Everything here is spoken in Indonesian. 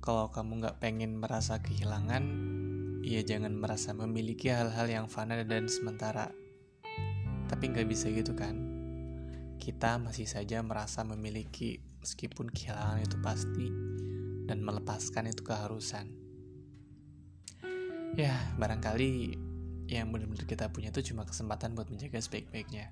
kalau kamu nggak pengen merasa kehilangan, ya jangan merasa memiliki hal-hal yang fana dan sementara. Tapi nggak bisa gitu kan? Kita masih saja merasa memiliki meskipun kehilangan itu pasti dan melepaskan itu keharusan. Ya, barangkali yang benar-benar kita punya itu cuma kesempatan buat menjaga sebaik-baiknya.